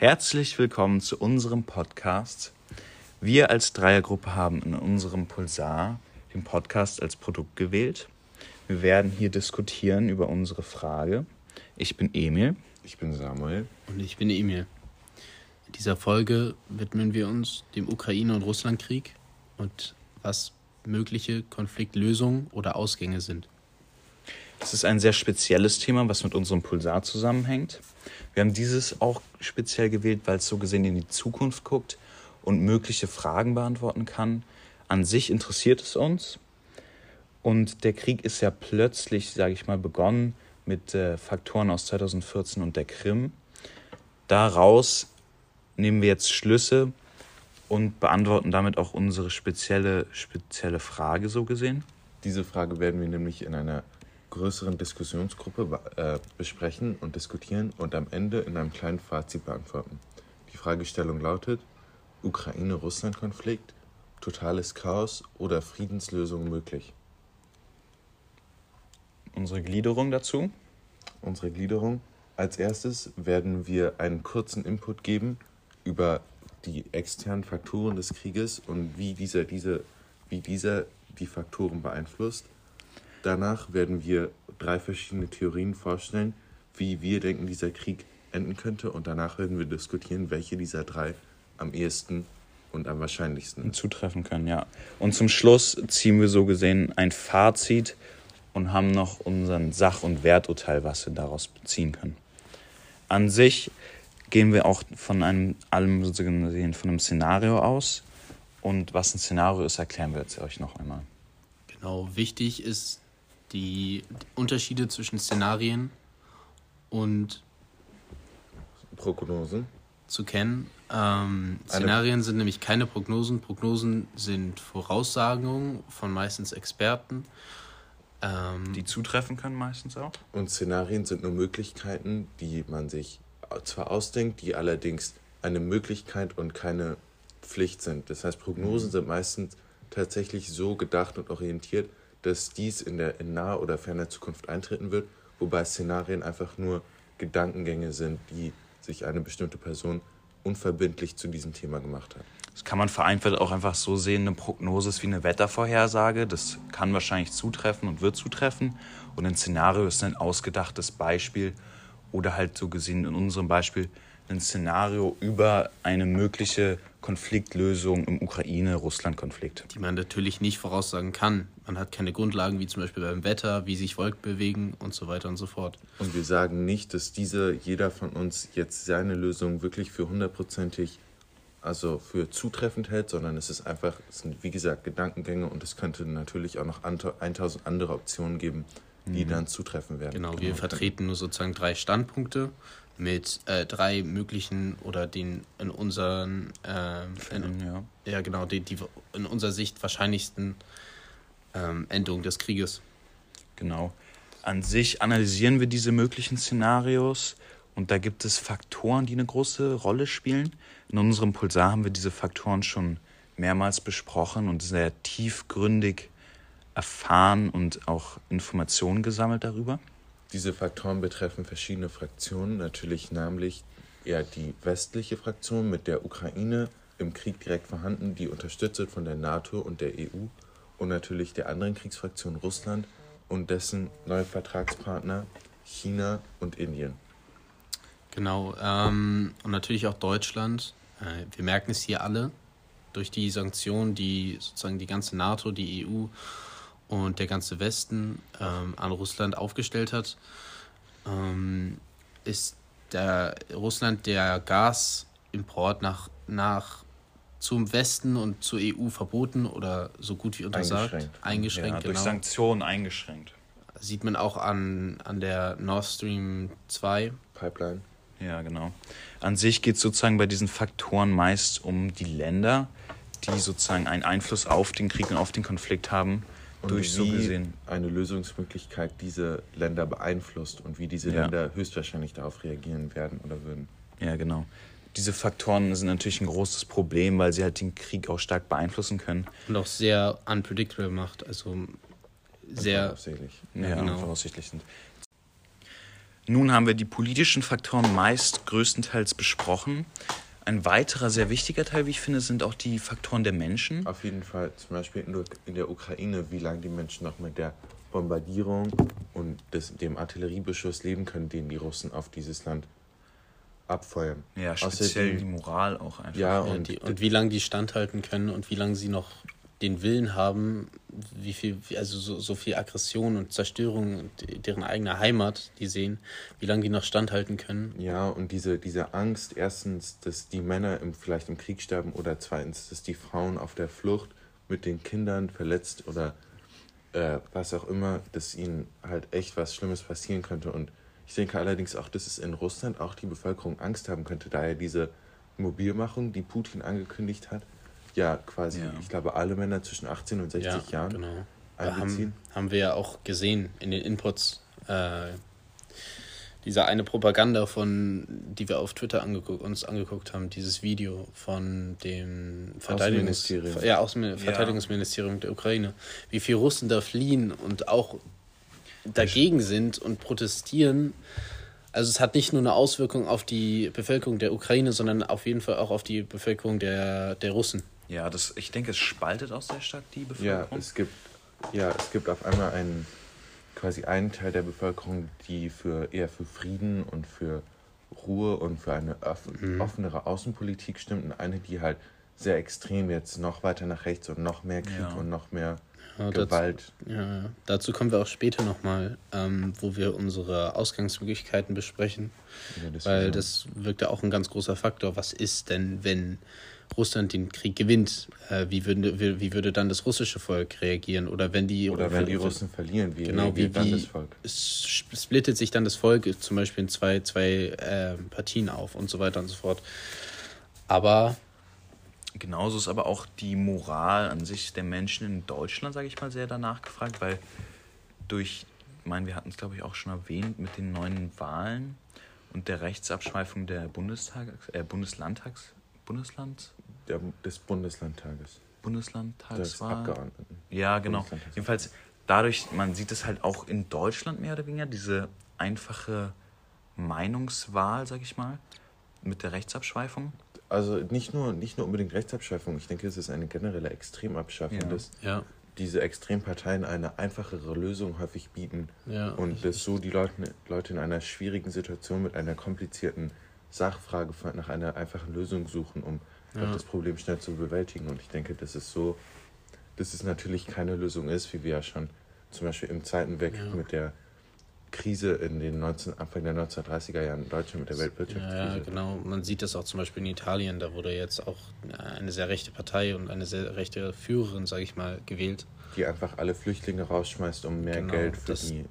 Herzlich willkommen zu unserem Podcast. Wir als Dreiergruppe haben in unserem Pulsar den Podcast als Produkt gewählt. Wir werden hier diskutieren über unsere Frage. Ich bin Emil. Ich bin Samuel. Und ich bin Emil. In dieser Folge widmen wir uns dem Ukraine- und Russlandkrieg und was mögliche Konfliktlösungen oder Ausgänge sind. Es ist ein sehr spezielles Thema, was mit unserem Pulsar zusammenhängt. Wir haben dieses auch speziell gewählt, weil es so gesehen in die Zukunft guckt und mögliche Fragen beantworten kann. An sich interessiert es uns. Und der Krieg ist ja plötzlich, sage ich mal, begonnen mit äh, Faktoren aus 2014 und der Krim. Daraus nehmen wir jetzt Schlüsse und beantworten damit auch unsere spezielle, spezielle Frage so gesehen. Diese Frage werden wir nämlich in einer größeren Diskussionsgruppe äh, besprechen und diskutieren und am Ende in einem kleinen Fazit beantworten. Die Fragestellung lautet: Ukraine-Russland-Konflikt, totales Chaos oder Friedenslösung möglich? Unsere Gliederung dazu? Unsere Gliederung. Als erstes werden wir einen kurzen Input geben über die externen Faktoren des Krieges und wie dieser, diese, wie dieser die Faktoren beeinflusst. Danach werden wir drei verschiedene Theorien vorstellen, wie wir denken, dieser Krieg enden könnte. Und danach werden wir diskutieren, welche dieser drei am ehesten und am wahrscheinlichsten zutreffen können. Ja. Und zum Schluss ziehen wir so gesehen ein Fazit und haben noch unseren Sach- und Werturteil, was wir daraus beziehen können. An sich gehen wir auch von einem, allem sozusagen von einem Szenario aus. Und was ein Szenario ist, erklären wir jetzt euch noch einmal. Genau, wichtig ist die Unterschiede zwischen Szenarien und Prognosen zu kennen. Ähm, Szenarien sind nämlich keine Prognosen. Prognosen sind Voraussagungen von meistens Experten. Ähm, die zutreffen können meistens auch. Und Szenarien sind nur Möglichkeiten, die man sich zwar ausdenkt, die allerdings eine Möglichkeit und keine Pflicht sind. Das heißt, Prognosen mhm. sind meistens tatsächlich so gedacht und orientiert, dass dies in der in naher oder ferner Zukunft eintreten wird, wobei Szenarien einfach nur Gedankengänge sind, die sich eine bestimmte Person unverbindlich zu diesem Thema gemacht hat. Das kann man vereinfacht auch einfach so sehen, eine Prognose ist wie eine Wettervorhersage. Das kann wahrscheinlich zutreffen und wird zutreffen. Und ein Szenario ist ein ausgedachtes Beispiel oder halt so gesehen in unserem Beispiel ein Szenario über eine mögliche Konfliktlösung im Ukraine-Russland-Konflikt. Die man natürlich nicht voraussagen kann. Man hat keine Grundlagen, wie zum Beispiel beim Wetter, wie sich Wolken bewegen und so weiter und so fort. Und wir sagen nicht, dass diese, jeder von uns jetzt seine Lösung wirklich für hundertprozentig, also für zutreffend hält, sondern es ist einfach, es sind wie gesagt Gedankengänge und es könnte natürlich auch noch 1000 andere Optionen geben, die mhm. dann zutreffen werden. Genau, wir genau. vertreten nur sozusagen drei Standpunkte mit äh, drei möglichen oder den in unseren äh, in, ja. ja. genau die, die in unserer Sicht wahrscheinlichsten ähm, Endungen des Krieges. Genau. An sich analysieren wir diese möglichen Szenarios und da gibt es Faktoren, die eine große Rolle spielen. In unserem Pulsar haben wir diese Faktoren schon mehrmals besprochen und sehr tiefgründig erfahren und auch Informationen gesammelt darüber. Diese Faktoren betreffen verschiedene Fraktionen, natürlich namentlich eher die westliche Fraktion mit der Ukraine im Krieg direkt vorhanden, die unterstützt wird von der NATO und der EU und natürlich der anderen Kriegsfraktion Russland und dessen neue Vertragspartner China und Indien. Genau, ähm, und natürlich auch Deutschland. Äh, wir merken es hier alle durch die Sanktionen, die sozusagen die ganze NATO, die EU und der ganze Westen ähm, an Russland aufgestellt hat, ähm, ist der Russland der Gasimport nach, nach zum Westen und zur EU verboten oder so gut wie untersagt. Eingeschränkt. eingeschränkt ja, genau. Durch Sanktionen eingeschränkt. Sieht man auch an, an der Nord Stream 2 Pipeline. Ja, genau. An sich geht es sozusagen bei diesen Faktoren meist um die Länder, die sozusagen einen Einfluss auf den Krieg und auf den Konflikt haben und durch so gesehen eine Lösungsmöglichkeit diese Länder beeinflusst und wie diese ja. Länder höchstwahrscheinlich darauf reagieren werden oder würden. Ja, genau. Diese Faktoren sind natürlich ein großes Problem, weil sie halt den Krieg auch stark beeinflussen können. Und auch sehr unpredictable macht, also sehr voraussichtlich. Ja, genau. voraussichtlich sind. Nun haben wir die politischen Faktoren meist größtenteils besprochen. Ein weiterer sehr wichtiger Teil, wie ich finde, sind auch die Faktoren der Menschen. Auf jeden Fall, zum Beispiel in der- in der Ukraine, wie lange die Menschen noch mit der Bombardierung und des, dem Artilleriebeschuss leben können, den die Russen auf dieses Land abfeuern. Ja, speziell Außerdem- die Moral auch einfach. Ja, Ja, und, die, und wie lange die standhalten können und wie lange sie noch den Willen haben, wie viel, also so, so viel Aggression und Zerstörung deren eigene Heimat, die sehen, wie lange die noch standhalten können. ja, und diese, diese Angst, erstens, dass die Männer im, vielleicht im Krieg sterben oder zweitens, dass die Frauen auf der Flucht mit den Kindern verletzt oder äh, was auch immer, dass ihnen halt echt was Schlimmes passieren könnte. Und ich denke allerdings auch, dass es in Russland auch die Bevölkerung Angst haben könnte, da ja diese Mobilmachung, die Putin angekündigt hat, ja quasi, Ja. ich glaube, alle Männer zwischen 18 und 60 ja, Jahren genau. einbeziehen. Haben, haben wir ja auch gesehen in den Inputs. Äh, diese eine Propaganda von, die wir auf Twitter angeguckt, uns angeguckt haben, dieses Video von dem Verteidigungs Außenministerium. ja, Außen Verteidigungsministerium der Ukraine, wie viele Russen da fliehen und auch dagegen sind und protestieren. Also es hat nicht nur eine Auswirkung auf die Bevölkerung der Ukraine, sondern auf jeden Fall auch auf die Bevölkerung der, der Russen. Ja, das, ich denke, es spaltet auch sehr stark die Ja, Bevölkerung. es gibt, ja, es gibt auf einmal einen, quasi einen Teil der Bevölkerung, die für eher für Frieden und für Ruhe und für eine offen, offenere Außenpolitik stimmt und eine, die halt sehr extrem jetzt noch weiter nach rechts und noch mehr Krieg Ja. und noch mehr Ja, dazu- Gewalt. Ja, dazu kommen wir auch später nochmal, ähm, wo wir unsere Ausgangsmöglichkeiten besprechen, Ja, das weil so. das wirkt ja auch ein ganz großer Faktor. Was ist denn, wenn Russland den Krieg gewinnt? Äh, wie, würde, wie, wie würde dann das russische Volk reagieren? Oder wenn die, Oder wenn die Russen verlieren, wie genau, wie, dann wie das Volk? es splittet sich dann das Volk zum Beispiel in zwei, zwei äh, Partien auf und so weiter und so fort. Aber Genauso ist aber auch die Moral an sich der Menschen in Deutschland, sage ich mal, sehr danach gefragt, weil durch, ich meine, wir hatten es glaube ich auch schon erwähnt, mit den neuen Wahlen und der Rechtsabschweifung der Bundestags, äh, Bundeslandtags, Bundesland, Der, des Bundeslandtages. Des Bundeslandtagswahl. Abgeordneten. Ja, genau. Jedenfalls dadurch, man sieht es halt auch in Deutschland mehr oder weniger, diese einfache Meinungswahl, sag ich mal, mit der Rechtsabschweifung. Also nicht nur, nicht nur unbedingt Rechtsabschaffung, ich denke, es ist eine generelle Extremabschaffung, Ja. dass ja, diese Extremparteien eine einfachere Lösung häufig bieten ja. und dass so die Leute, Leute in einer schwierigen Situation mit einer komplizierten Sachfrage nach einer einfachen Lösung suchen, um Ja. das Problem schnell zu bewältigen. Und ich denke, dass es so, dass es natürlich keine Lösung ist, wie wir ja schon zum Beispiel im Zeitenweg Ja. mit der Krise in den 19, Anfang der 1930er Jahren in Deutschland mit der Weltwirtschaftskrise. ja, genau. Man sieht das auch zum Beispiel in Italien. Da wurde jetzt auch eine sehr rechte Partei und eine sehr rechte Führerin, sage ich mal, gewählt. die einfach alle Flüchtlinge rausschmeißt, um mehr Genau, Geld für das- die.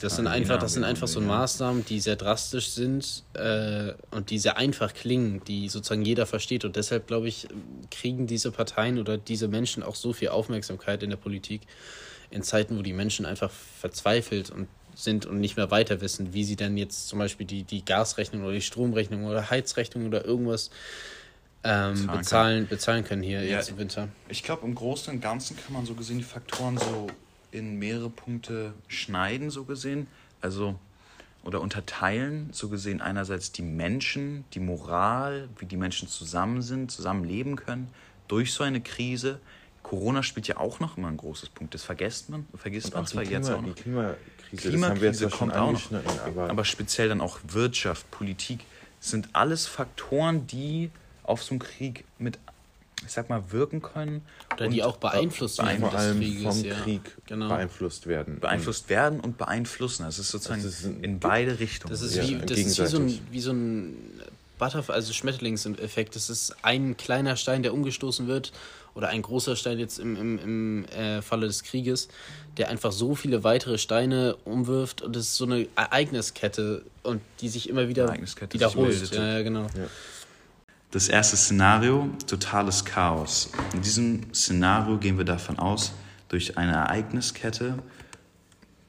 Das sind Ah, einfach, genau, das sind genau, einfach so. Maßnahmen, die sehr drastisch sind äh, und die sehr einfach klingen, die sozusagen jeder versteht. Und deshalb, glaube ich, kriegen diese Parteien oder diese Menschen auch so viel Aufmerksamkeit in der Politik in Zeiten, wo die Menschen einfach verzweifelt und sind und nicht mehr weiter wissen, wie sie dann jetzt zum Beispiel die, die Gasrechnung oder die Stromrechnung oder Heizrechnung oder irgendwas ähm, Bezahlen bezahlen, bezahlen können hier Ja, jetzt im Winter. Ich glaube, im Großen und Ganzen kann man so gesehen die Faktoren so in mehrere Punkte schneiden, so gesehen. Also, oder unterteilen, so gesehen einerseits die Menschen, die Moral, wie die Menschen zusammen sind, zusammen leben können, durch so eine Krise. Corona spielt ja auch noch immer ein großes Punkt. Das vergisst man, vergisst man die, zwar jetzt auch die noch. Klimakrise, jetzt Klimakrise schon kommt auch noch. aber, Aber speziell dann auch Wirtschaft, Politik, sind alles Faktoren, die auf so einen Krieg mit, ich sag mal, wirken können. Oder die auch beeinflusst werden vor des allem Krieges, vom ja. Krieg Genau. beeinflusst werden. beeinflusst werden und beeinflussen. Das ist sozusagen Das ist ein- in beide Richtungen. Das ist Ja, wie, das ist wie so ein, wie so ein Butterfly, also Schmetterlingseffekt. Das ist ein kleiner Stein, der umgestoßen wird, oder ein großer Stein jetzt im, im, im äh, Falle des Krieges, der einfach so viele weitere Steine umwirft. Und das ist so eine Ereigniskette und die sich immer wieder wiederholt. Ja, ja, genau. Das erste Szenario, totales Chaos. In diesem Szenario gehen wir davon aus, durch eine Ereigniskette,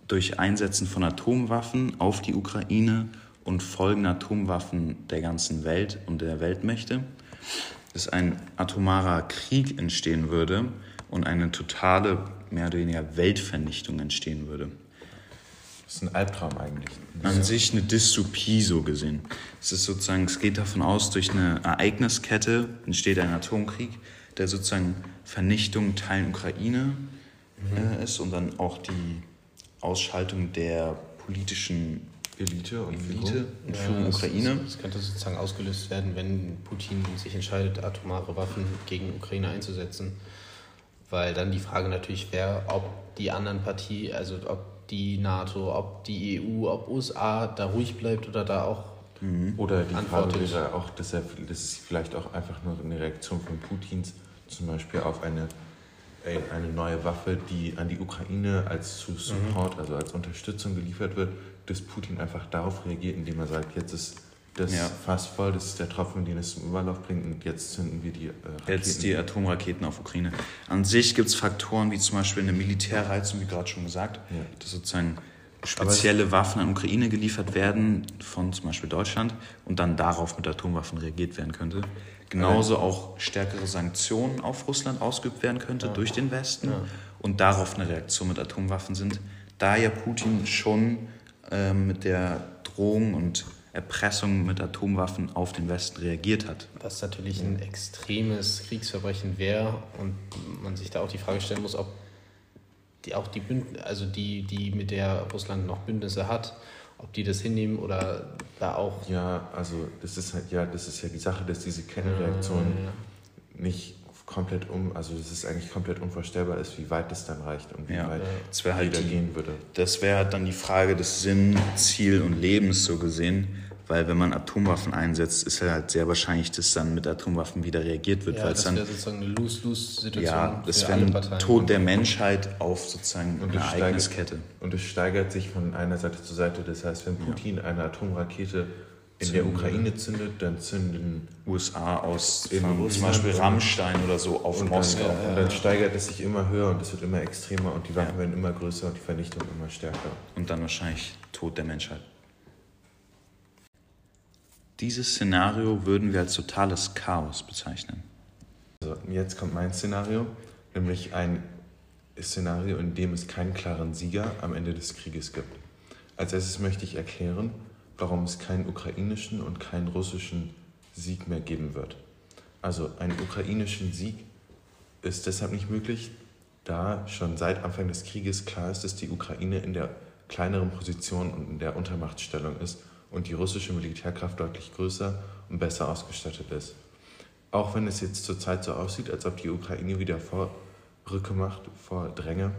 durch Einsetzen von Atomwaffen auf die Ukraine und folgende Atomwaffen der ganzen Welt und der Weltmächte, dass ein atomarer Krieg entstehen würde und eine totale, mehr oder weniger Weltvernichtung entstehen würde. Das ist ein Albtraum eigentlich. An sich eine Dystopie so gesehen. Es ist sozusagen, es geht davon aus, durch eine Ereigniskette entsteht ein Atomkrieg, der sozusagen Vernichtung Teilen Ukraine äh, ist und dann auch die Ausschaltung der politischen Elite und Elite und Ja, Führung das- Ukraine. Das, das könnte sozusagen ausgelöst werden, wenn Putin sich entscheidet, atomare Waffen gegen Ukraine einzusetzen. Weil dann die Frage natürlich wäre, ob die anderen Partien, also ob die NATO, ob die EU, ob USA da ruhig bleibt oder da auch. Oder die Frage Antwortet. wäre auch, dass, er, dass es vielleicht auch einfach nur eine Reaktion von Putins zum Beispiel auf eine, ein- eine neue Waffe, die an die Ukraine als zu Support, also als Unterstützung geliefert wird, dass Putin einfach darauf reagiert, indem er sagt, jetzt ist das Ja. Fass voll, das ist der Tropfen, den es zum Überlauf bringt und jetzt zünden wir die äh, Raketen. Jetzt die Atomraketen auf Ukraine. An sich gibt es Faktoren wie zum Beispiel eine Militärreizung, wie gerade schon gesagt, Ja. dass sozusagen spezielle Waffen an Ukraine geliefert werden von zum Beispiel Deutschland und dann darauf mit Atomwaffen reagiert werden könnte. Genauso auch stärkere Sanktionen auf Russland ausgeübt werden könnte durch den Westen und darauf eine Reaktion mit Atomwaffen sind, da ja Putin schon ähm, mit der Drohung und Erpressung mit Atomwaffen auf den Westen reagiert hat. Was natürlich ein extremes Kriegsverbrechen wäre und man sich da auch die Frage stellen muss, ob die auch die Bünd also die, die mit der Russland noch Bündnisse hat, ob die das hinnehmen oder da auch Ja, also das ist halt, ja, das ist ja die Sache, dass diese Kennreaktion nicht komplett um, also das ist eigentlich komplett unvorstellbar ist, wie weit das dann reicht und wie Ja. weit wäre halt die, gehen würde. Das wäre halt dann die Frage des Sinn, Ziel und Lebens so gesehen. Weil wenn man Atomwaffen einsetzt, ist ja halt sehr wahrscheinlich, dass dann mit Atomwaffen wieder reagiert wird. Ja, weil es das wäre dann, sozusagen eine Lose-Lose-Situation ja, das wäre ein. Tod der Menschheit auf sozusagen Und eine es Ereigniskette. steigert, und es steigert sich von einer Seite zur Seite. Das heißt, wenn Putin eine Atomrakete in der Ukraine zündet, dann zünden USA aus In zum Beispiel Rammstein oder so auf und Moskau. Dann, und dann steigert es sich immer höher und es wird immer extremer und die Waffen Ja. werden immer größer und die Vernichtung immer stärker. Und dann wahrscheinlich Tod der Menschheit. Dieses Szenario würden wir als totales Chaos bezeichnen. Also jetzt kommt mein Szenario, nämlich ein Szenario, in dem es keinen klaren Sieger am Ende des Krieges gibt. Als erstes möchte ich erklären, warum es keinen ukrainischen und keinen russischen Sieg mehr geben wird. Also einen ukrainischen Sieg ist deshalb nicht möglich, da schon seit Anfang des Krieges klar ist, dass die Ukraine in der kleineren Position und in der Untermachtstellung ist und die russische Militärkraft deutlich größer und besser ausgestattet ist. Auch wenn es jetzt zurzeit so aussieht, als ob die Ukraine wieder Vorrücke macht, Vordränge,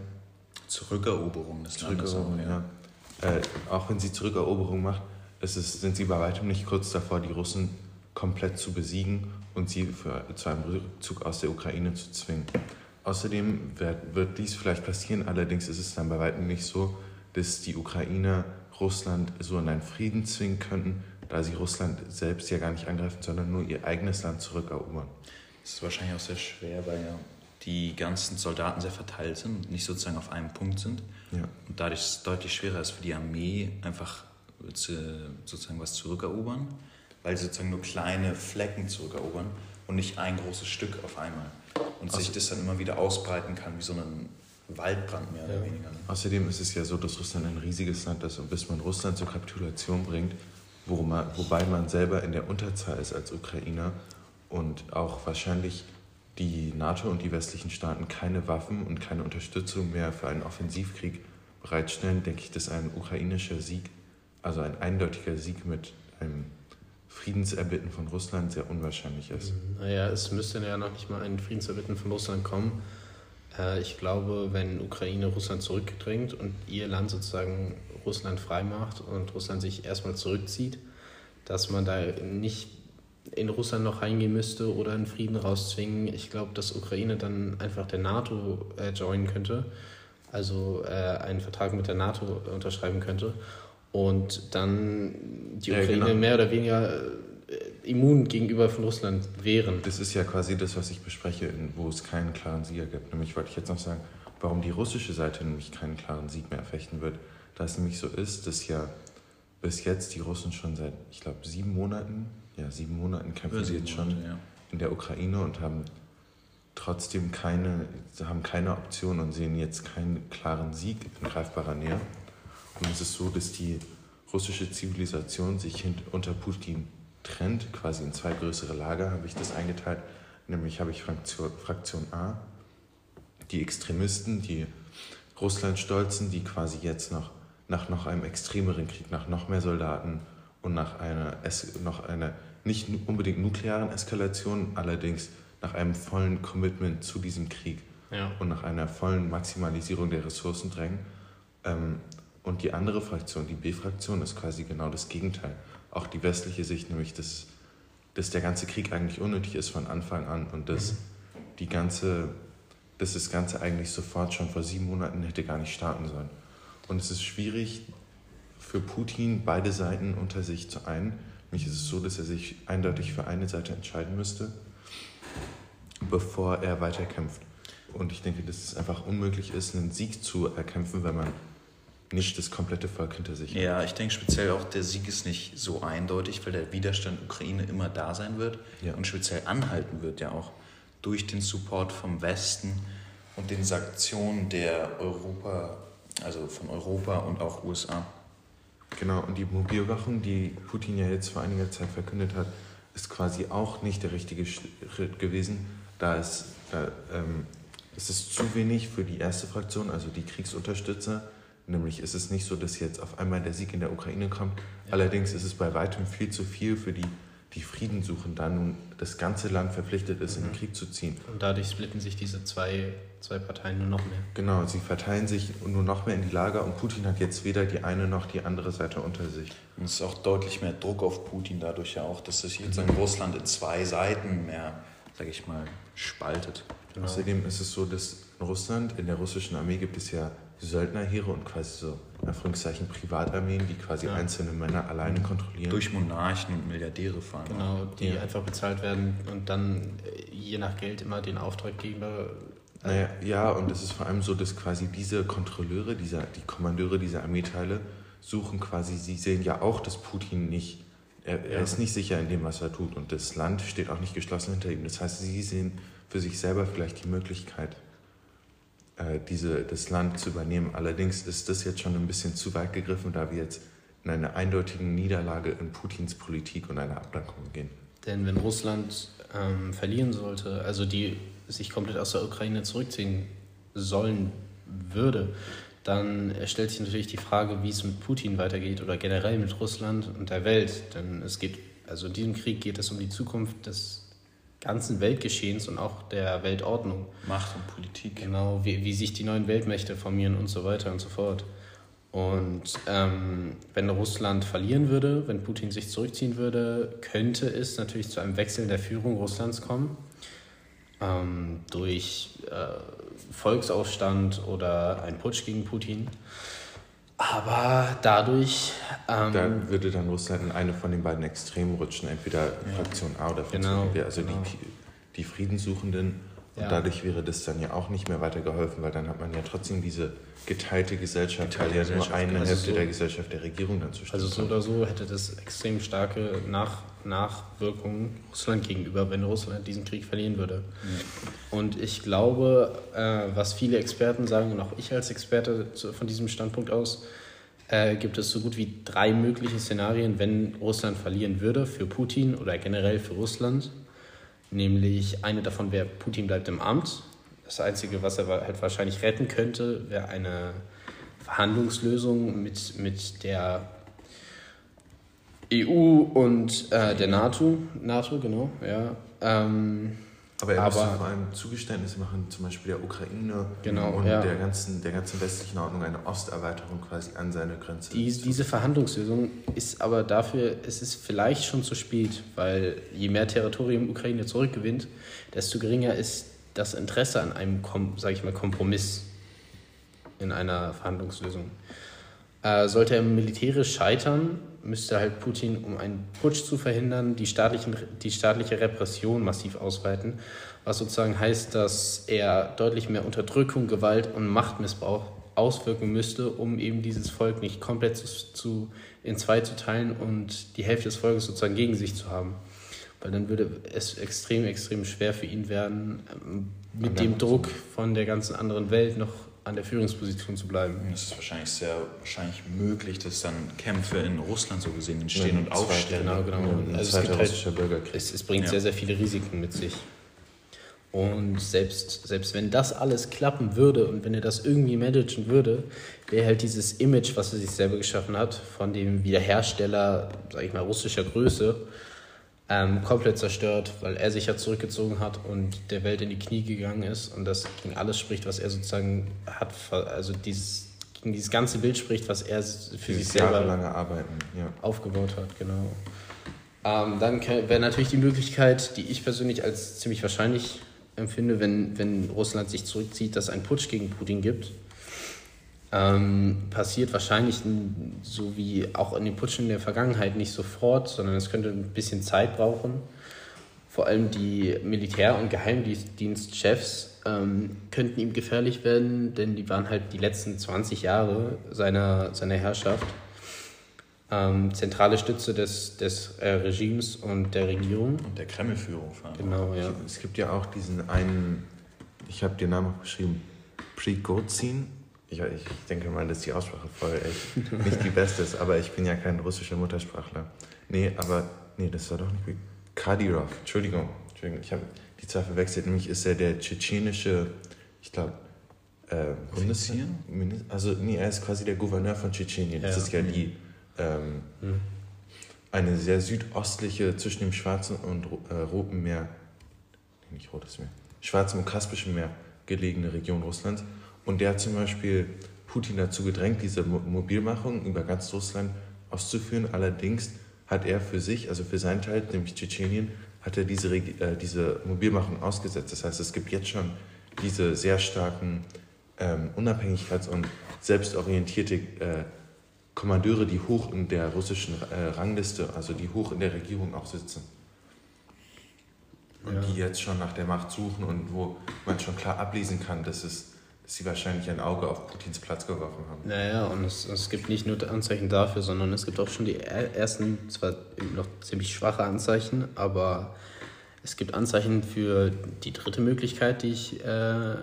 Zurückeroberung des Landes. Zurückeroberung, auch, ja. Äh, auch wenn sie Zurückeroberung macht, ist es, sind sie bei weitem nicht kurz davor, die Russen komplett zu besiegen und sie für, zu einem Rückzug aus der Ukraine zu zwingen. Außerdem wird, wird dies vielleicht passieren, allerdings ist es dann bei weitem nicht so, dass die Ukrainer Russland so in einen Frieden zwingen könnten, da sie Russland selbst ja gar nicht angreifen, sondern nur ihr eigenes Land zurückerobern. Das ist wahrscheinlich auch sehr schwer, weil ja die ganzen Soldaten sehr verteilt sind und nicht sozusagen auf einem Punkt sind. Ja. Und dadurch es deutlich schwerer ist für die Armee, einfach zu, sozusagen was zurückerobern, weil sie sozusagen nur kleine Flecken zurückerobern und nicht ein großes Stück auf einmal. Und sich das dann immer wieder ausbreiten kann, wie so ein Waldbrand mehr oder weniger. ne? Außerdem ist es ja so, dass Russland ein riesiges Land ist und bis man Russland zur Kapitulation bringt, wo man, wobei man selber in der Unterzahl ist als Ukrainer und auch wahrscheinlich die NATO und die westlichen Staaten keine Waffen und keine Unterstützung mehr für einen Offensivkrieg bereitstellen, denke ich, dass ein ukrainischer Sieg, also ein eindeutiger Sieg mit einem Friedenserbitten von Russland sehr unwahrscheinlich ist. Naja, es müsste ja noch nicht mal ein Friedenserbitten von Russland kommen. Äh, Ich glaube, wenn Ukraine Russland zurückdrängt und ihr Land sozusagen Russland freimacht und Russland sich erstmal zurückzieht, dass man da nicht in Russland noch reingehen müsste oder einen Frieden rauszwingen. Ich glaube, dass Ukraine dann einfach der NATO äh, joinen könnte, also äh, einen Vertrag mit der NATO unterschreiben könnte und dann die Ja, Ukraine genau. mehr oder weniger äh, immun gegenüber von Russland wären. Das ist ja quasi das, was ich bespreche, wo es keinen klaren Sieger gibt. Nämlich wollte ich jetzt noch sagen, warum die russische Seite nämlich keinen klaren Sieg mehr erfechten wird. Da es nämlich so ist, dass ja bis jetzt die Russen schon seit, ich glaube, sieben Monaten, ja, sieben Monaten kämpfen sie jetzt schon Ja. in der Ukraine und haben trotzdem keine, haben keine Option und sehen jetzt keinen klaren Sieg in greifbarer Nähe. Und es ist so, dass die russische Zivilisation sich unter Putin trennt, quasi in zwei größere Lager habe ich das eingeteilt. Nämlich habe ich Fraktion, Fraktion A, die Extremisten, die Russland-Stolzen, die quasi jetzt noch nach noch einem extremeren Krieg, nach noch mehr Soldaten und nach einer, noch einer nicht unbedingt nuklearen Eskalation, allerdings nach einem vollen Commitment zu diesem Krieg ja. und nach einer vollen Maximalisierung der Ressourcen drängen. Ähm, und die andere Fraktion, die B-Fraktion, ist quasi genau das Gegenteil. Auch die westliche Sicht, nämlich dass, dass der ganze Krieg eigentlich unnötig ist von Anfang an und dass, mhm. die ganze, dass das Ganze eigentlich sofort schon vor sieben Monaten hätte gar nicht starten sollen. Und es ist schwierig für Putin, beide Seiten unter sich zu ein. Nämlich ist es so, dass er sich eindeutig für eine Seite entscheiden müsste, bevor er weiterkämpft. Und ich denke, dass es einfach unmöglich ist, einen Sieg zu erkämpfen, wenn man nicht das komplette Volk hinter sich hat. Ja, ich denke speziell auch, der Sieg ist nicht so eindeutig, weil der Widerstand Ukraine immer da sein wird ja. und speziell anhalten wird ja auch durch den Support vom Westen und den Sanktionen der Europa, also von Europa und auch USA. Genau, und die Mobilwachung, die Putin ja jetzt vor einiger Zeit verkündet hat, ist quasi auch nicht der richtige Schritt gewesen, da es, da, ähm, es ist zu wenig für die erste Fraktion, also die Kriegsunterstützer, Nämlich ist es nicht so, dass jetzt auf einmal der Sieg in der Ukraine kommt. Ja. Allerdings ist es bei weitem viel zu viel für die, die Frieden suchen, da nun das ganze Land verpflichtet ist, mhm. in den mhm. Krieg zu ziehen. Und dadurch splitten sich diese zwei, zwei Parteien nur noch mehr. Genau, sie verteilen sich nur noch mehr in die Lager und Putin hat jetzt weder die eine noch die andere Seite unter sich. Und es ist auch deutlich mehr Druck auf Putin dadurch ja auch, dass sich jetzt mhm. Russland in zwei Seiten mehr, sag ich mal, spaltet. Genau. Außerdem ist es so, dass in Russland, in der russischen Armee gibt es ja Söldnerheere und quasi so, in Anführungszeichen, Privatarmeen, die quasi ja. einzelne Männer alleine kontrollieren. Durch Monarchen und Milliardäre fahren. Genau, die ja. einfach bezahlt werden und dann äh, je nach Geld immer den Auftraggeber. Äh, naja, ja, und es ist vor allem so, dass quasi diese Kontrolleure, dieser, die Kommandeure dieser Armeeteile suchen quasi, sie sehen ja auch, dass Putin nicht, er, er ist nicht sicher in dem, was er tut und das Land steht auch nicht geschlossen hinter ihm. Das heißt, sie sehen für sich selber vielleicht die Möglichkeit, diese, das Land zu übernehmen. Allerdings ist das jetzt schon ein bisschen zu weit gegriffen, da wir jetzt in eine eindeutige Niederlage in Putins Politik und eine Abdankung gehen. Denn wenn Russland ähm, verlieren sollte, also die sich komplett aus der Ukraine zurückziehen sollen würde, dann stellt sich natürlich die Frage, wie es mit Putin weitergeht oder generell mit Russland und der Welt. Denn es geht, also in diesem Krieg geht es um die Zukunft des ganzen Weltgeschehens und auch der Weltordnung. Macht und Politik. Genau, wie, wie sich die neuen Weltmächte formieren und so weiter und so fort. Und ähm, wenn Russland verlieren würde, wenn Putin sich zurückziehen würde, könnte es natürlich zu einem Wechsel der Führung Russlands kommen. Ähm, durch äh, Volksaufstand oder ein Putsch gegen Putin. Aber dadurch. Ähm, da würde dann Russland in eine von den beiden Extremen rutschen, entweder. Fraktion A oder Fraktion genau, B, also genau. die, die Friedenssuchenden. Und ja. dadurch wäre das dann ja auch nicht mehr weitergeholfen, weil dann hat man ja trotzdem diese geteilte Gesellschaft, geteilte weil ja nur eine also Hälfte so, der Gesellschaft der Regierung dann zustande Also so oder so hätte das extrem starke Nach Nachwirkungen Russland gegenüber, wenn Russland diesen Krieg verlieren würde. Mhm. Und ich glaube, äh, was viele Experten sagen, und auch ich als Experte zu, von diesem Standpunkt aus, äh, gibt es so gut wie drei mögliche Szenarien, wenn Russland verlieren würde für Putin oder generell für Russland. Nämlich eine davon wäre, Putin bleibt im Amt. Das Einzige, was er halt wahrscheinlich retten könnte, wäre eine Verhandlungslösung mit, mit der EU und äh, der NATO. NATO, genau, ja. Ähm, aber er müsste vor allem Zugeständnisse machen, zum Beispiel der Ukraine genau, und ja. der, ganzen, der ganzen westlichen Ordnung eine Osterweiterung quasi an seine Grenze. Die, diese Verhandlungslösung ist aber dafür, es ist vielleicht schon zu spät, weil je mehr Territorium Ukraine zurückgewinnt, desto geringer ist das Interesse an einem, sage ich mal, Kompromiss in einer Verhandlungslösung. Äh, sollte er militärisch scheitern, müsste halt Putin, um einen Putsch zu verhindern, die, staatlichen, die staatliche Repression massiv ausweiten, was sozusagen heißt, dass er deutlich mehr Unterdrückung, Gewalt und Machtmissbrauch auswirken müsste, um eben dieses Volk nicht komplett zu, zu, in zwei zu teilen und die Hälfte des Volkes sozusagen gegen sich zu haben. Weil dann würde es extrem, extrem schwer für ihn werden, ähm, mit dem Druck von der ganzen anderen Welt noch an der Führungsposition zu bleiben. Es ist wahrscheinlich sehr wahrscheinlich möglich, dass dann Kämpfe in Russland so gesehen entstehen und aufstellen. Genau, genau. Also es, gibt halt, es, es, bringt ja. sehr, sehr viele Risiken mit sich. Und selbst, selbst wenn das alles klappen würde und wenn er das irgendwie managen würde, wäre halt dieses Image, was er sich selber geschaffen hat, von dem Wiederhersteller, sag ich mal, russischer Größe, ähm, komplett zerstört, weil er sich ja zurückgezogen hat und der Welt in die Knie gegangen ist und das gegen alles spricht, was er sozusagen hat, also dieses, gegen dieses ganze Bild spricht, was er für dieses sich selber Arbeiten, ja. aufgebaut hat, genau. Ähm, dann wäre natürlich die Möglichkeit, die ich persönlich als ziemlich wahrscheinlich empfinde, wenn, wenn Russland sich zurückzieht, dass es einen Putsch gegen Putin gibt ähm, passiert wahrscheinlich so wie auch in den Putschen in der Vergangenheit nicht sofort, sondern es könnte ein bisschen Zeit brauchen. Vor allem die Militär- und Geheimdienstchefs ähm, könnten ihm gefährlich werden, denn die waren halt die letzten 20 Jahre seiner, seiner Herrschaft ähm, zentrale Stütze des, des äh, Regimes und der Regierung. Und der Kremlführung vor allem. Genau, ja. Es gibt ja auch diesen einen, ich habe den Namen geschrieben, Prigozhin, ich, ich denke mal, dass die Aussprache voll echt nicht die beste ist, aber ich bin ja kein russischer Muttersprachler. Nee, aber, nee, das war doch nicht wie. Kadyrov, Entschuldigung, Entschuldigung, ich habe die Zahl verwechselt, nämlich ist er der tschetschenische, ich glaube, äh, Bundesminister. Also, nee, er ist quasi der Gouverneur von Tschetschenien. Das ja. ist ja die, ähm, mhm. eine sehr südostliche, zwischen dem Schwarzen und äh, Roten Meer, nicht Rotes Meer, Schwarzen und Kaspischen Meer gelegene Region Russlands. Und der hat zum Beispiel Putin dazu gedrängt, diese Mobilmachung über ganz Russland auszuführen. Allerdings hat er für sich, also für seinen Teil, nämlich Tschetschenien, hat er diese, äh, diese Mobilmachung ausgesetzt. Das heißt, es gibt jetzt schon diese sehr starken ähm, Unabhängigkeits- und selbstorientierte äh, Kommandeure, die hoch in der russischen äh, Rangliste, also die hoch in der Regierung auch sitzen. Und ja. die jetzt schon nach der Macht suchen und wo man schon klar ablesen kann, dass es dass sie wahrscheinlich ein Auge auf Putins Platz geworfen haben. Naja, und es, es gibt nicht nur Anzeichen dafür, sondern es gibt auch schon die ersten, zwar noch ziemlich schwache Anzeichen, aber es gibt Anzeichen für die dritte Möglichkeit, die ich äh,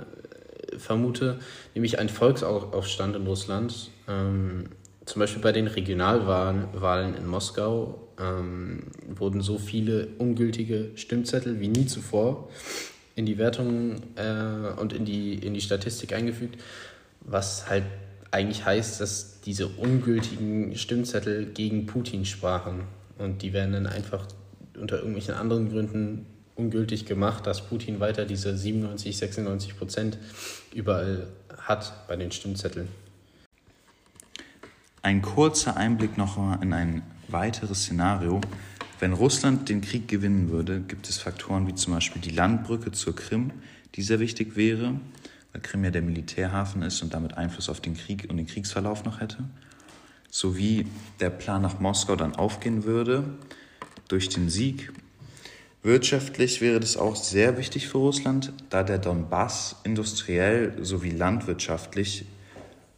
vermute, nämlich ein Volksaufstand in Russland. Ähm, zum Beispiel bei den Regionalwahlen in Moskau ähm, wurden so viele ungültige Stimmzettel wie nie zuvor in die Wertung äh, und in die, in die Statistik eingefügt, was halt eigentlich heißt, dass diese ungültigen Stimmzettel gegen Putin sprachen. Und die werden dann einfach unter irgendwelchen anderen Gründen ungültig gemacht, dass Putin weiter diese 97, 96 Prozent überall hat bei den Stimmzetteln. Ein kurzer Einblick noch in ein weiteres Szenario, wenn Russland den Krieg gewinnen würde, gibt es Faktoren wie zum Beispiel die Landbrücke zur Krim, die sehr wichtig wäre, weil Krim ja der Militärhafen ist und damit Einfluss auf den Krieg und den Kriegsverlauf noch hätte, sowie der Plan nach Moskau dann aufgehen würde durch den Sieg. Wirtschaftlich wäre das auch sehr wichtig für Russland, da der Donbass industriell sowie landwirtschaftlich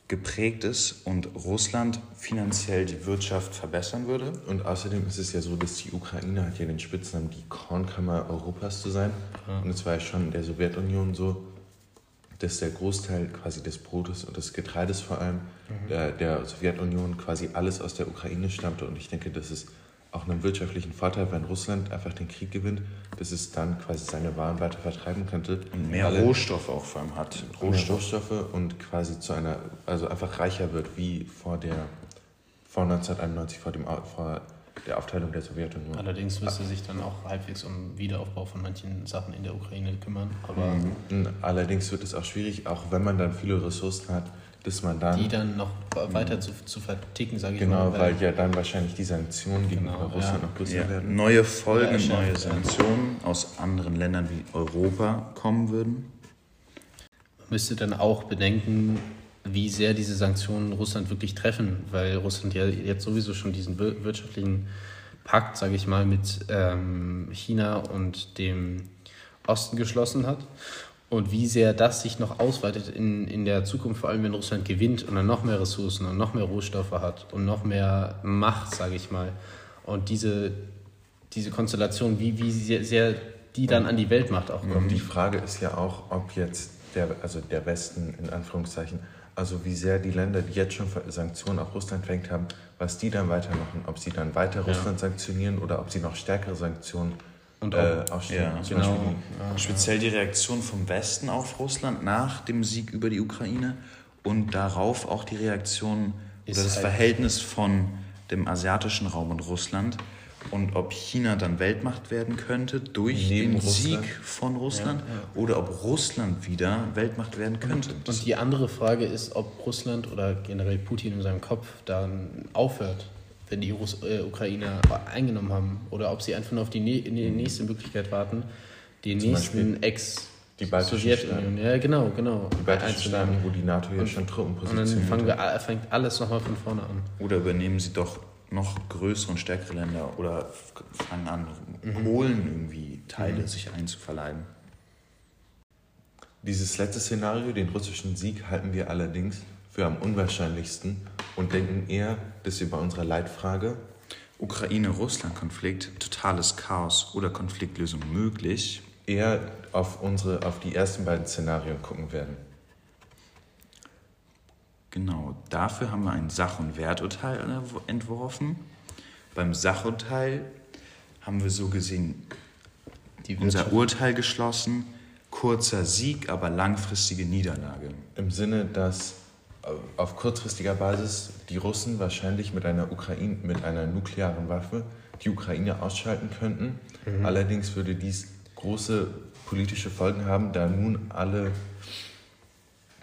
geprägt ist und Russland finanziell die Wirtschaft verbessern würde. Und außerdem ist es ja so, dass die Ukraine hat ja den Spitznamen, die Kornkammer Europas zu sein. Ja. Und es war ja schon in der Sowjetunion so, dass der Großteil quasi des Brotes und des Getreides vor allem mhm. der, der Sowjetunion quasi alles aus der Ukraine stammte. Und ich denke, das ist auch einen wirtschaftlichen Vorteil, wenn Russland einfach den Krieg gewinnt, dass es dann quasi seine Waren weiter vertreiben könnte. Und mehr Rohstoffe auch vor allem hat. Rohstoffe. Rohstoffe und quasi zu einer, also einfach reicher wird, wie vor der, vor 1991, vor, dem, vor der Aufteilung der Sowjetunion. Allerdings müsste sich dann auch halbwegs um Wiederaufbau von manchen Sachen in der Ukraine kümmern. Aber mhm. Allerdings wird es auch schwierig, auch wenn man dann viele Ressourcen hat, dass man dann. Die dann noch weiter zu, zu verticken, sage ich genau, mal. Genau, weil ja dann wahrscheinlich die Sanktionen gegenüber genau, Russland ja. noch größer ja. werden. Neue Folgen, ja, neue Sanktionen aus anderen Ländern wie Europa kommen würden. Man müsste dann auch bedenken, wie sehr diese Sanktionen Russland wirklich treffen, weil Russland ja jetzt sowieso schon diesen wirtschaftlichen Pakt, sage ich mal, mit ähm, China und dem Osten geschlossen hat und wie sehr das sich noch ausweitet in, in der Zukunft, vor allem wenn Russland gewinnt und dann noch mehr Ressourcen und noch mehr Rohstoffe hat und noch mehr Macht, sage ich mal. Und diese, diese Konstellation, wie, wie sehr, sehr die dann an die Weltmacht auch kommt. Und die Frage ist ja auch, ob jetzt der, also der Westen in Anführungszeichen, also wie sehr die Länder, die jetzt schon Sanktionen auf Russland verhängt haben, was die dann weitermachen, ob sie dann weiter Ja. Russland sanktionieren oder ob sie noch stärkere Sanktionen Und äh, auch- ja, genau. Beispiel die- Speziell die Reaktion vom Westen auf Russland nach dem Sieg über die Ukraine und darauf auch die Reaktion Ist oder das halt- Verhältnis von dem asiatischen Raum und Russland und ob China dann Weltmacht werden könnte durch Neben den Russland. Sieg von Russland oder ob Russland wieder Weltmacht werden könnte. Das- Und die andere Frage ist, ob Russland oder generell Putin in seinem Kopf dann aufhört, wenn die Russ äh, Ukrainer eingenommen haben. Oder ob sie einfach nur auf die, nä- die nächste Möglichkeit warten, die Zum nächsten Ex- die baltischen Sowjetunion. Ja, genau, genau. Die baltischen Staaten, wo die NATO ja schon Truppen Und dann positioniert fangen wir, fängt alles nochmal von vorne an. Oder übernehmen sie doch noch größere und stärkere Länder oder fangen an, Polen irgendwie Teile sich einzuverleiben. Dieses letzte Szenario, den russischen Sieg, halten wir allerdings für am unwahrscheinlichsten und denken eher, dass wir bei unserer Leitfrage Ukraine-Russland-Konflikt, totales Chaos oder Konfliktlösung möglich. eher auf, unsere, auf die ersten beiden Szenarien gucken werden. Genau, dafür haben wir ein Sach- und Werturteil entworfen. Beim Sachurteil haben wir so gesehen unser Urteil geschlossen. Kurzer Sieg, aber langfristige Niederlage. Im Sinne, dass auf kurzfristiger Basis die Russen wahrscheinlich mit einer, Ukraine, mit einer nuklearen Waffe die Ukraine ausschalten könnten. Allerdings würde dies große politische Folgen haben, da nun alle,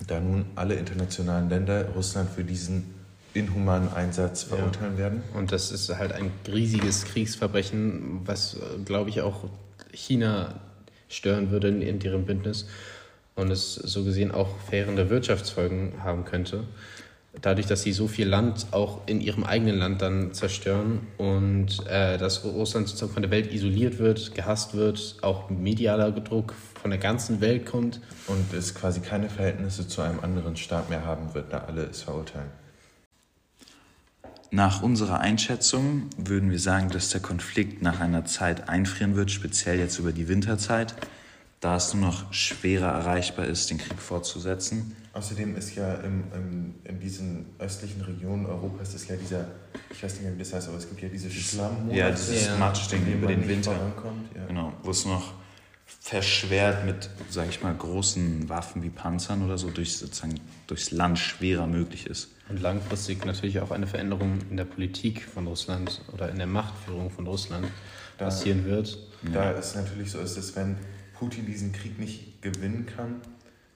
da nun alle internationalen Länder Russland für diesen inhumanen Einsatz verurteilen werden. Und das ist halt ein riesiges Kriegsverbrechen, was, glaube ich, auch China stören würde in, in deren Bündnis und es so gesehen auch verheerende Wirtschaftsfolgen haben könnte. Dadurch, dass sie so viel Land auch in ihrem eigenen Land dann zerstören und äh, dass Russland sozusagen von der Welt isoliert wird, gehasst wird, auch medialer Druck von der ganzen Welt kommt. Und es quasi keine Verhältnisse zu einem anderen Staat mehr haben wird, da alle es verurteilen. Nach unserer Einschätzung würden wir sagen, dass der Konflikt nach einer Zeit einfrieren wird, speziell jetzt über die Winterzeit, da es nur noch schwerer erreichbar ist, den Krieg fortzusetzen. Außerdem ist ja im, im, in diesen östlichen Regionen Europas ist ja dieser, ich weiß nicht mehr, wie das heißt, aber es gibt ja diese Schlammmonate, Ja, dieses Ja. Matschding über den Winter. Ja. Genau, wo es noch verschwert mit, sage ich mal, großen Waffen wie Panzern oder so durch, sozusagen, durchs Land schwerer möglich ist. Und langfristig natürlich auch eine Veränderung in der Politik von Russland oder in der Machtführung von Russland Da- passieren wird. Da es natürlich so ist, dass wenn Putin diesen Krieg nicht gewinnen kann,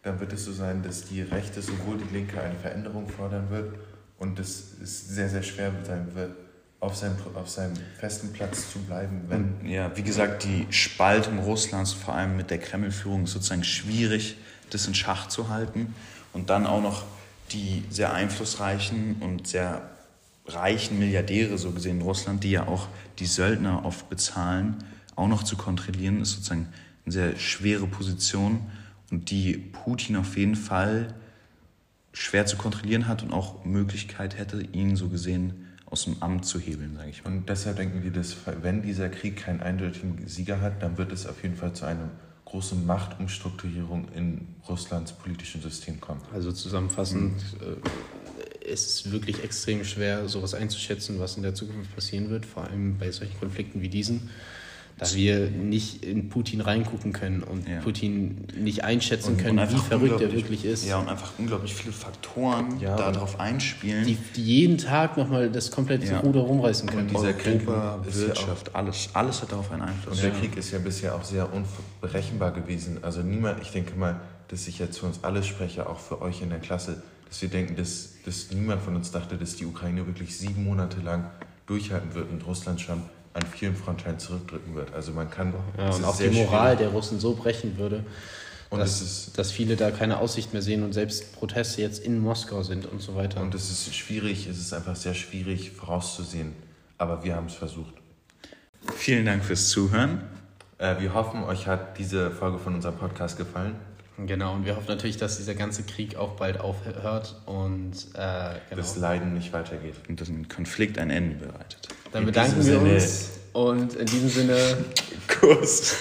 dann wird es so sein, dass die Rechte, sowohl die Linke, eine Veränderung fordern wird und dass es sehr, sehr schwer sein wird, auf seinem, auf seinem festen Platz zu bleiben, wenn Ja, wie gesagt, die Spaltung Russlands, vor allem mit der Kreml-Führung, ist sozusagen schwierig, das in Schach zu halten. Und dann auch noch die sehr einflussreichen und sehr reichen Milliardäre, so gesehen in Russland, die ja auch die Söldner oft bezahlen, auch noch zu kontrollieren, ist sozusagen eine sehr schwere Position und die Putin auf jeden Fall schwer zu kontrollieren hat und auch Möglichkeit hätte, ihn so gesehen aus dem Amt zu hebeln, sage ich mal. Und deshalb denken wir, dass wenn dieser Krieg keinen eindeutigen Sieger hat, dann wird es auf jeden Fall zu einer großen Machtumstrukturierung in Russlands politischen System kommen. Also zusammenfassend äh, ist es wirklich extrem schwer, sowas einzuschätzen, was in der Zukunft passieren wird, vor allem bei solchen Konflikten wie diesen, da wir nicht in Putin reingucken können und Ja. Putin nicht einschätzen Und- können, und wie verrückt er wirklich ist. Ja, und einfach unglaublich viele Faktoren Ja, darauf einspielen. Die, die jeden Tag nochmal das komplette Ja. Ruder rumreißen können. Und dieser Krieg Europa, Wirtschaft, alles, alles hat darauf einen Einfluss. Und der Krieg ist ja bisher auch sehr unberechenbar gewesen. Also niemand, ich denke mal, dass ich jetzt für uns alle spreche, auch für euch in der Klasse, dass wir denken, dass, dass niemand von uns dachte, dass die Ukraine wirklich sieben Monate lang durchhalten wird und Russland schon an vielen Frontteilen zurückdrücken wird. Also man kann Ja, und auch die Moral schwierig. der Russen so brechen würde, Und dass, ist dass viele da keine Aussicht mehr sehen und selbst Proteste jetzt in Moskau sind und so weiter. und es ist schwierig, es ist einfach sehr schwierig vorauszusehen. Aber wir haben es versucht. Vielen Dank fürs Zuhören. Äh, wir hoffen, euch hat diese Folge von unserem Podcast gefallen. Genau, und wir hoffen natürlich, dass dieser ganze Krieg auch bald aufhört und äh, genau. Das Leiden nicht weitergeht. Und dass ein Konflikt ein Ende bereitet. Dann in bedanken wir Sinne- uns und in diesem Sinne Kuss.